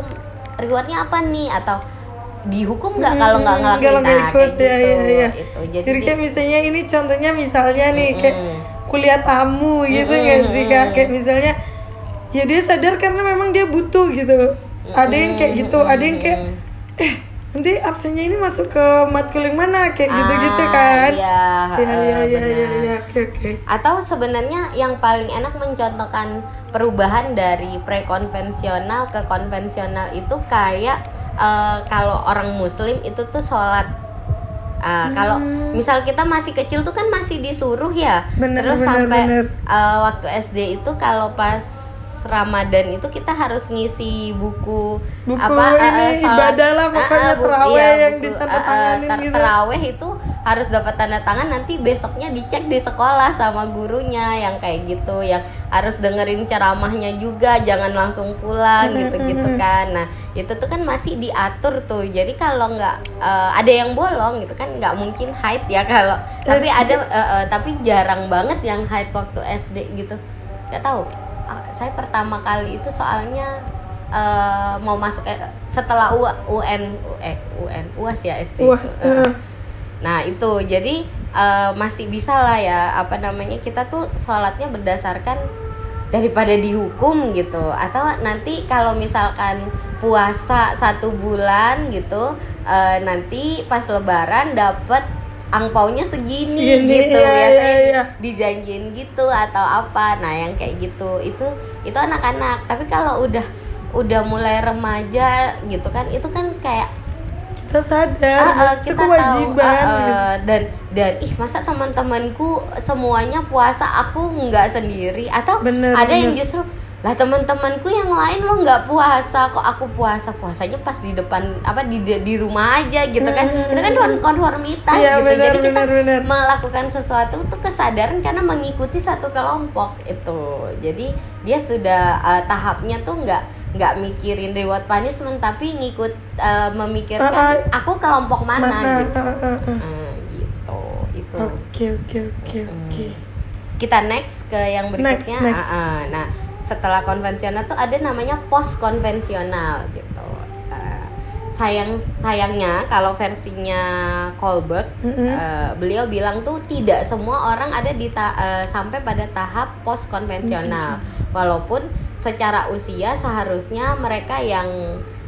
rewardnya apa nih? Atau dihukum nggak kalau nggak Hmm, ngelakuin kalau nggak Nah, ikut, kayak ya, gitu, ya, ya. itu jadi, jadi, kayak misalnya ini contohnya misalnya nih kayak Mm-mm. kuliah tamu gitu Mm-mm, nggak sih kak. Kayak misalnya ya dia sadar karena memang dia butuh gitu. Ada yang kayak gitu ada yang kayak eh nanti absennya ini masuk ke matkul yang mana? Kayak gitu-gitu Ah, kan. iya, iya iya iya iya iya oke oke. Atau sebenarnya yang paling enak mencontohkan perubahan dari prekonvensional ke konvensional itu kayak eh, kalau orang muslim itu tuh sholat kalau Hmm. misal kita masih kecil tuh kan masih disuruh ya Bener, terus bener, sampai bener. eh, waktu SD itu kalau pas Ramadan itu kita harus ngisi buku, Buku apa ini ibadah lah, pokoknya bu- terawih yang buku, ditandatanganin eh, ter- gitu. terawih itu harus dapat tanda tangan nanti besoknya dicek di sekolah sama gurunya yang kayak gitu yang harus dengerin ceramahnya juga jangan langsung pulang Mhm, gitu-gitu mhm. kan nah itu tuh kan masih diatur tuh jadi kalau nggak eh, ada yang bolong gitu kan nggak mungkin hide ya kalau tapi ada eh, eh, tapi jarang banget yang hide waktu SD gitu nggak tahu Ah, saya pertama kali itu soalnya eh, mau masuk eh, setelah U, UN eh UN UAS ya SD Uas, itu. Eh. Nah itu. Jadi eh, masih bisa lah ya apa namanya kita tuh sholatnya berdasarkan daripada dihukum gitu. Atau nanti kalau misalkan puasa satu bulan gitu eh, nanti pas lebaran dapet angpaunya segini, Segini, gitu. Iya, biasanya iya, iya. dijanjiin gitu atau apa. Nah yang kayak gitu. Itu itu anak-anak. Tapi kalau udah udah mulai remaja gitu kan itu kan kayak kita sadar ah, itu kita kewajiban tahu ah, gitu. ah, dan dan ih masa teman-temanku semuanya puasa aku nggak sendiri atau Bener, ada yang bener. justru lah teman-temanku yang lain lo nggak puasa kok aku puasa puasanya pas di depan apa di di rumah aja gitu kan Hmm. itu kan kon- konformitas Iya, gitu bener, jadi kita bener, bener. melakukan sesuatu itu kesadaran karena mengikuti satu kelompok itu jadi dia sudah eh, tahapnya tuh nggak nggak mikirin reward punishment tapi ngikut uh, memikirkan Uh, uh. aku kelompok mana, Mana? gitu uh, uh, uh. Hmm, gitu itu Oke oke oke oke. kita next ke yang Next, berikutnya next. Ah, ah. nah setelah konvensional tuh ada namanya post konvensional gitu Eh, sayang sayangnya kalau versinya Colbert Mm-mm. eh, beliau bilang tuh tidak semua orang ada di ta- eh, sampai pada tahap post konvensional walaupun secara usia seharusnya mereka yang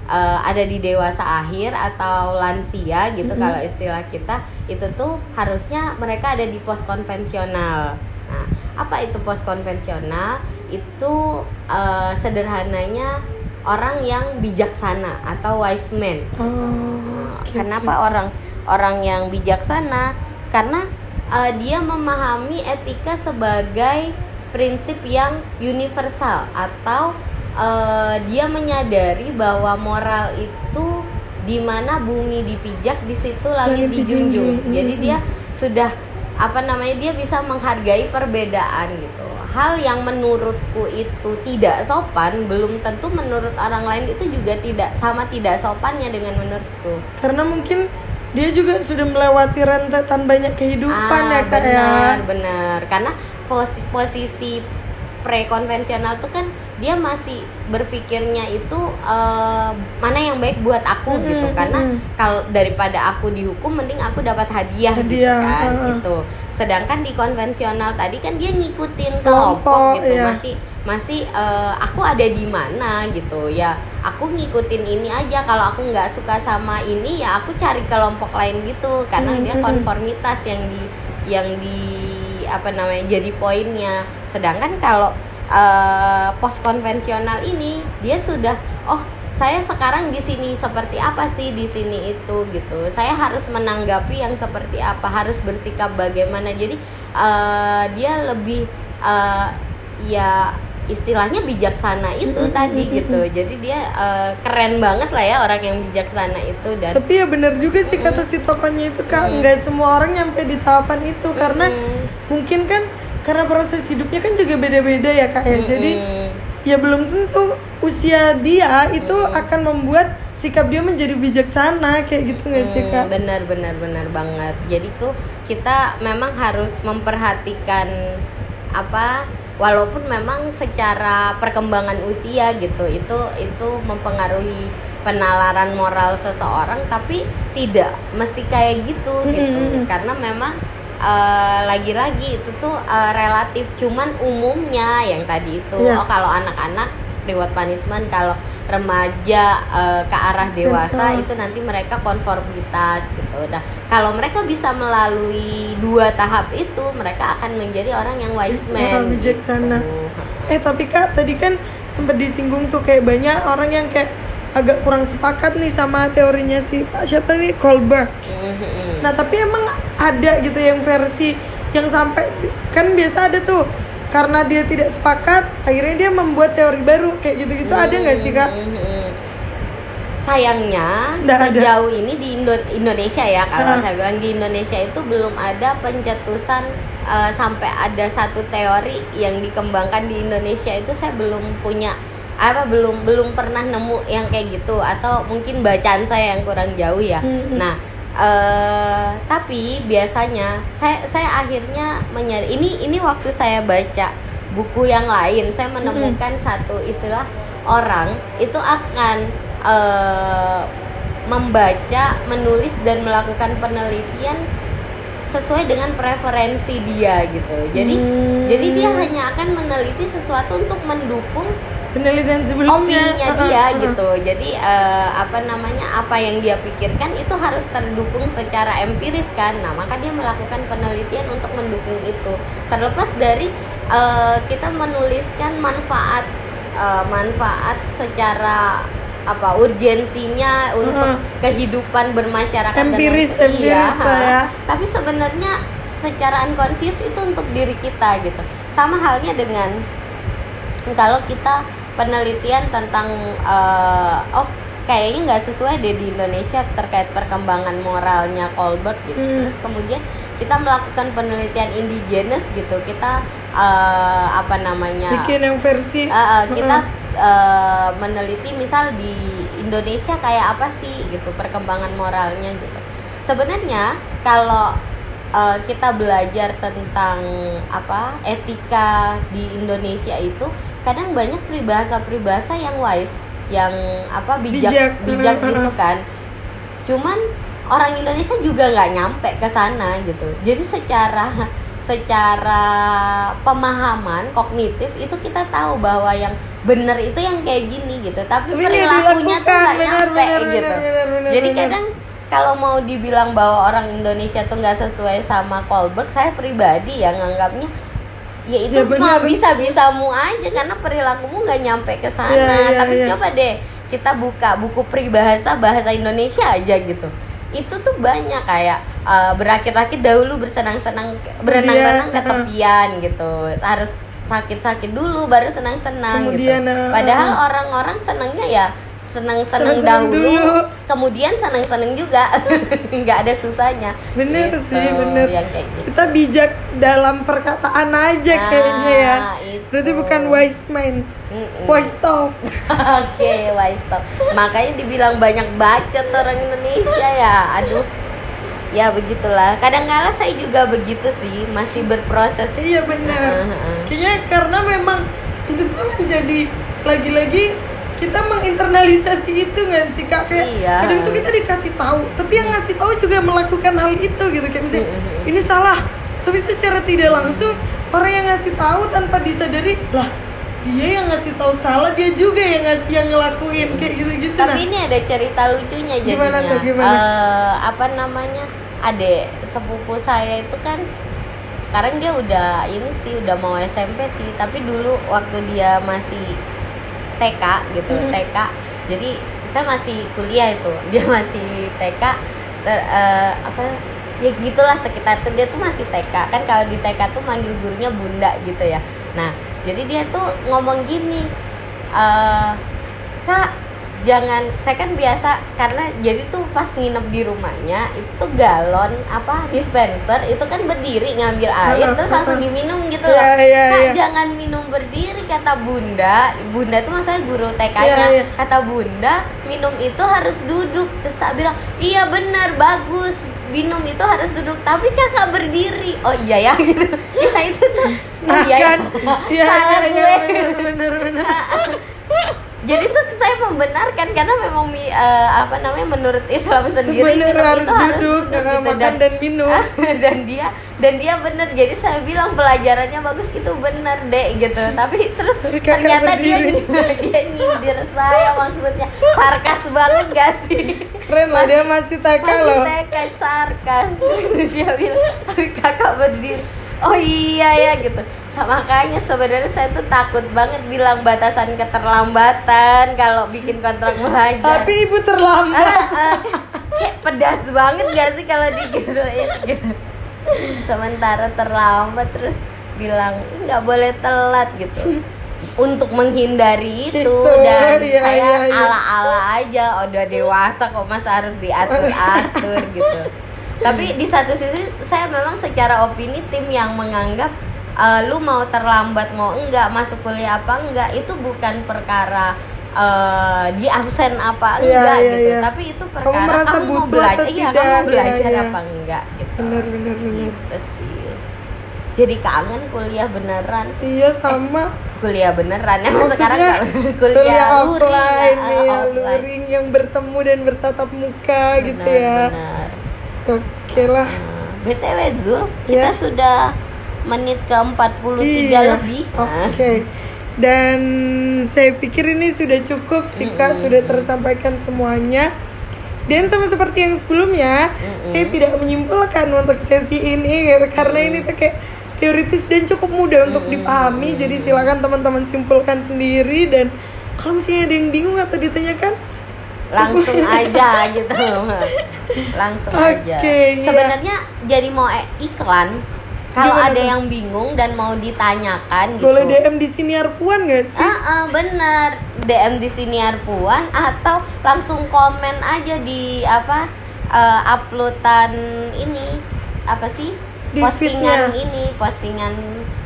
eh, ada di dewasa akhir atau lansia gitu Mm-mm. kalau istilah kita itu tuh harusnya mereka ada di pos konvensional. Nah, apa itu pos konvensional? Itu eh, sederhananya orang yang bijaksana atau wise man. Oh, Nah, oke, Kenapa orang orang yang bijaksana? Karena eh, dia memahami etika sebagai prinsip yang universal atau eh, dia menyadari bahwa moral itu di mana bumi dipijak di situ langit dijunjung. dijunjung. Jadi dia sudah apa namanya dia bisa menghargai perbedaan gitu. Hal yang menurutku itu tidak sopan belum tentu menurut orang lain itu juga tidak sama tidak sopannya dengan menurutku. Karena mungkin dia juga sudah melewati rentetan banyak kehidupan ya kak ya. benar, benar. Karena posi- posisi prekonvensional tuh kan dia masih berpikirnya itu eh, mana yang baik buat aku Mm-mm, gitu. Karena kalau daripada aku dihukum mending aku dapat hadiah, gitu Hadiah, kan heeh. gitu. Sedangkan di konvensional tadi kan dia ngikutin Kelompok, kelompok gitu, iya. masih masih eh, aku ada di mana gitu ya. Aku ngikutin ini aja kalau aku nggak suka sama ini ya aku cari kelompok lain gitu karena Mm, dia konformitas yang di yang di apa namanya jadi poinnya. Sedangkan kalau eh, pos konvensional ini dia sudah oh saya sekarang di sini seperti apa sih di sini itu gitu. Saya harus menanggapi yang seperti apa, harus bersikap bagaimana. Jadi eh, dia lebih eh, ya istilahnya bijaksana itu tadi gitu. Jadi dia eh, keren banget lah ya orang yang bijaksana itu dan Tapi ya bener juga sih kata si tokonya itu kak, Mm. nggak semua orang nyampe di tahapan itu karena mungkin kan karena proses hidupnya kan juga beda-beda ya kak ya. Jadi ya belum tentu usia dia itu akan membuat sikap dia menjadi bijaksana kayak gitu nggak sih kak? benar benar benar banget. Jadi tuh kita memang harus memperhatikan apa walaupun memang secara perkembangan usia gitu itu itu mempengaruhi penalaran moral seseorang tapi tidak mesti kayak gitu Mm, gitu. Karena memang eh, lagi-lagi itu tuh eh, relatif cuman umumnya yang tadi itu. Iya. oh kalau anak-anak reward punishment kalau remaja eh, ke arah dewasa Betul. itu nanti mereka konformitas gitu. Nah, kalau mereka bisa melalui dua tahap itu, mereka akan menjadi orang yang wise man. Orang bijaksana. gitu. Eh tapi kak tadi kan sempat disinggung tuh kayak banyak orang yang kayak agak kurang sepakat nih sama teorinya si Pak siapa nih Kolberg. Mhm. Nah tapi emang ada gitu yang versi yang sampai kan biasa ada tuh karena dia tidak sepakat akhirnya dia membuat teori baru kayak gitu-gitu ada nggak sih kak? Mhm. Sayangnya Nggak ada. sejauh ini di Indo- Indonesia ya kalau saya bilang di Indonesia itu belum ada pencetusan eh, sampai ada satu teori yang dikembangkan di Indonesia itu saya belum punya apa belum belum pernah nemu yang kayak gitu atau mungkin bacaan saya yang kurang jauh ya. Mhm. Nah eh tapi biasanya saya saya akhirnya menyadari ini ini waktu saya baca buku yang lain saya menemukan satu istilah orang itu akan eh, membaca menulis dan melakukan penelitian sesuai dengan preferensi dia gitu jadi Hmm. jadi dia hanya akan meneliti sesuatu untuk mendukung Penelitian sebelumnya opininya [laughs] dia gitu. Jadi eh, apa namanya apa yang dia pikirkan itu harus terdukung secara empiris kan. Nah maka dia melakukan penelitian untuk mendukung itu. Terlepas dari eh, kita menuliskan manfaat eh, manfaat secara apa urgensinya untuk Heeh. kehidupan bermasyarakat Empiris, dan empiris Iya, ya. Tapi sebenarnya secara unconscious itu untuk diri kita gitu. Sama halnya dengan kalau kita penelitian tentang eh, oh kayaknya nggak sesuai deh di Indonesia terkait perkembangan moralnya Colbert gitu. Hmm. terus kemudian kita melakukan penelitian indigenous gitu. Kita eh, apa namanya bikin yang versi Eh, eh, kita eh, meneliti misal di Indonesia kayak apa sih gitu perkembangan moralnya gitu. Sebenarnya kalau eh, kita belajar tentang apa etika di Indonesia itu kadang banyak peribahasa-peribahasa yang wise yang apa bijak Bijak. bijak [laughs] gitu kan. Cuman orang Indonesia juga nggak nyampe ke sana gitu. Jadi secara secara pemahaman kognitif itu kita tahu bahwa yang benar itu yang kayak gini gitu. Tapi perilakunya tuh nggak nyampe benar, gitu. benar, benar, jadi kadang kalau mau dibilang bahwa orang Indonesia tuh nggak sesuai sama Kolberg saya pribadi ya nganggapnya ya itu Ya, mah bisa bisamu aja karena perilakumu nggak nyampe ke sana. Iya, iya, tapi iya. coba deh kita buka buku peribahasa bahasa Indonesia aja gitu. Itu tuh banyak kayak eh, berakit-rakit dahulu bersenang-senang berenang-renang ke Kemudian, tepian gitu. Harus sakit-sakit dulu baru senang-senang gitu. padahal orang-orang senangnya ya senang-senang Senang-senang dahulu, dulu. kemudian senang-senang juga [laughs] nggak ada susahnya Bener Gitu, sih, bener. yang kayak gitu Kita bijak dalam perkataan aja Nah, kayaknya ya. itu. Berarti bukan wise man, Mm-mm. wise talk. [laughs] Oke, wise talk. Makanya dibilang banyak bacot orang Indonesia ya. Aduh. Ya begitulah. Kadang-kala saya juga begitu sih, masih berproses. Iya benar. Heeh. Kayaknya karena memang itu tuh menjadi lagi-lagi kita menginternalisasi itu nggak sih kak kayak Iya. kadang tuh kita dikasih tahu tapi yang ngasih tahu juga melakukan hal itu gitu kayak misalnya ini salah tapi secara tidak langsung orang yang ngasih tahu tanpa disadari lah dia yang ngasih tahu salah dia juga yang ngas- yang ngelakuin kayak gitu gitu Tapi ini ada cerita lucunya jadinya. Gimana tuh, gimana? Eh, apa namanya? Adek sepupu saya itu kan sekarang dia udah ini sih udah mau SMP sih, tapi dulu waktu dia masih TK gitu, Hmm. TK. Jadi saya masih kuliah itu, [laughs] dia masih TK ter- eh, apa ya gitulah sekitar itu. Dia tuh masih TK kan kalau di TK tuh manggil gurunya bunda gitu ya. Nah jadi dia tuh ngomong gini eh kak jangan saya kan biasa karena jadi tuh pas nginep di rumahnya itu tuh galon apa dispenser itu kan berdiri ngambil air Heeh, terus langsung heeh. diminum gitu loh. Iya, iya, kak iya. jangan minum berdiri kata bunda. Bunda tuh masalah guru TK-nya Iya, iya. kata bunda minum itu harus duduk. Terus saya bilang iya benar bagus. Minum itu harus duduk. Tapi kakak berdiri. Oh iya ya. [laughs] Gitu. Ya itu tuh. Nah iya ya. kan? Iya salah iya, gue. bener bener bener [laughs] jadi tuh saya membenarkan karena memang eh, apa namanya menurut Islam sendiri Bener, minum harus itu harus duduk, gitu. makan dan minum. [laughs] dan dia dan dia bener. Jadi saya bilang pelajarannya bagus itu bener dek gitu. Tapi terus kakak ternyata dia berdiri. dia nyindir saya maksudnya. Sarkas banget gak sih? Keren lah dia masih TK masih loh. TK sarkas. [laughs] Dia bilang tapi kakak berdiri oh iya ya gitu. Sama makanya sebenarnya saya tuh takut banget bilang batasan keterlambatan kalau bikin kontrak belajar. Tapi ibu terlambat. Ah, ah, kayak pedas banget gak sih kalau digituin gitu. Sementara terlambat terus bilang nggak boleh telat gitu. Untuk menghindari itu, Itu, dan iya, saya iya, iya. ala-ala aja udah dewasa kok masa harus diatur-atur gitu tapi di satu sisi saya memang secara opini tim yang menganggap eh, lu mau terlambat mau enggak masuk kuliah apa enggak itu bukan perkara eh, di absen apa Iya, enggak iya, gitu. iya. tapi itu Kamu perkara merasa kamu, mau butuh belajar atau iya kamu iya, belajar iya. apa enggak gitu. Bener bener bener gitu sih. Jadi kangen kuliah beneran. Iya sama. kuliah beneran. Maksudnya sekarang [laughs] kuliah kuliah luring offline ya, eh, ya, offline. luring yang bertemu dan bertatap muka gitu Benar, ya. benar. Oke lah. Nah, btw Zul kita Ya. sudah menit ke 43 Iya, lebih. Oke. Nah, dan saya pikir ini sudah cukup sih kak. Mm-mm. sudah tersampaikan semuanya. Dan sama seperti yang sebelumnya Mm-mm. saya tidak menyimpulkan untuk sesi ini karena ini tuh kayak teoritis dan cukup mudah untuk Mm-mm. dipahami. Jadi silakan teman-teman simpulkan sendiri dan kalau misalnya ada yang bingung atau ditanyakan langsung aja gitu langsung aja Oke, iya. sebenarnya jadi mau e- iklan kalau ada tuh? yang bingung dan mau ditanyakan gitu boleh DM di siniar puan gak sih? Ah, ah, bener DM di siniar puan atau langsung komen aja di apa eh, uploadan ini apa sih di postingan ini postingan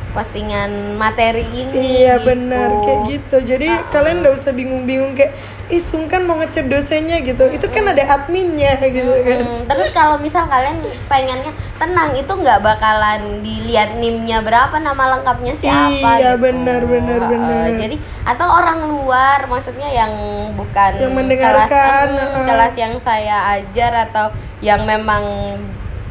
postingan materi ini Iya gitu. benar kayak gitu. Jadi Ah, kalian nggak usah bingung-bingung kayak ih sungkan mau ngecek dosennya gitu. Itu kan ada adminnya gitu kan. Mm, terus kalau misal kalian pengennya tenang itu nggak bakalan dilihat nimnya berapa nama lengkapnya siapa Iya, gitu. benar, benar, Uh, benar. jadi atau orang luar maksudnya yang bukan Yang mendengarkan, kelas, mm, uh. kelas yang saya ajar atau yang memang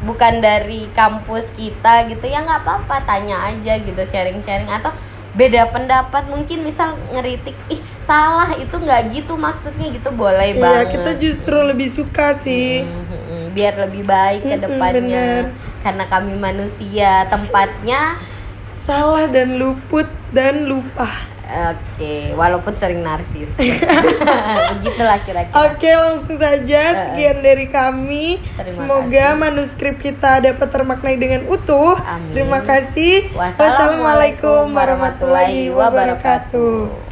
bukan dari kampus kita gitu ya nggak apa-apa tanya aja gitu sharing-sharing atau beda pendapat mungkin misal ngeritik ih salah itu nggak gitu maksudnya gitu boleh Iya banget kita justru lebih suka sih. Mhm, biar lebih baik ke Mm-mm, depannya bener. karena kami manusia tempatnya Salah dan luput dan lupa. oke walaupun sering narsis [laughs] begitulah kira-kira Oke langsung saja sekian dari kami. Terima Semoga manuskrip kita dapat termaknai dengan utuh. Amin. Terima kasih. Wassalamualaikum warahmatullahi wabarakatuh.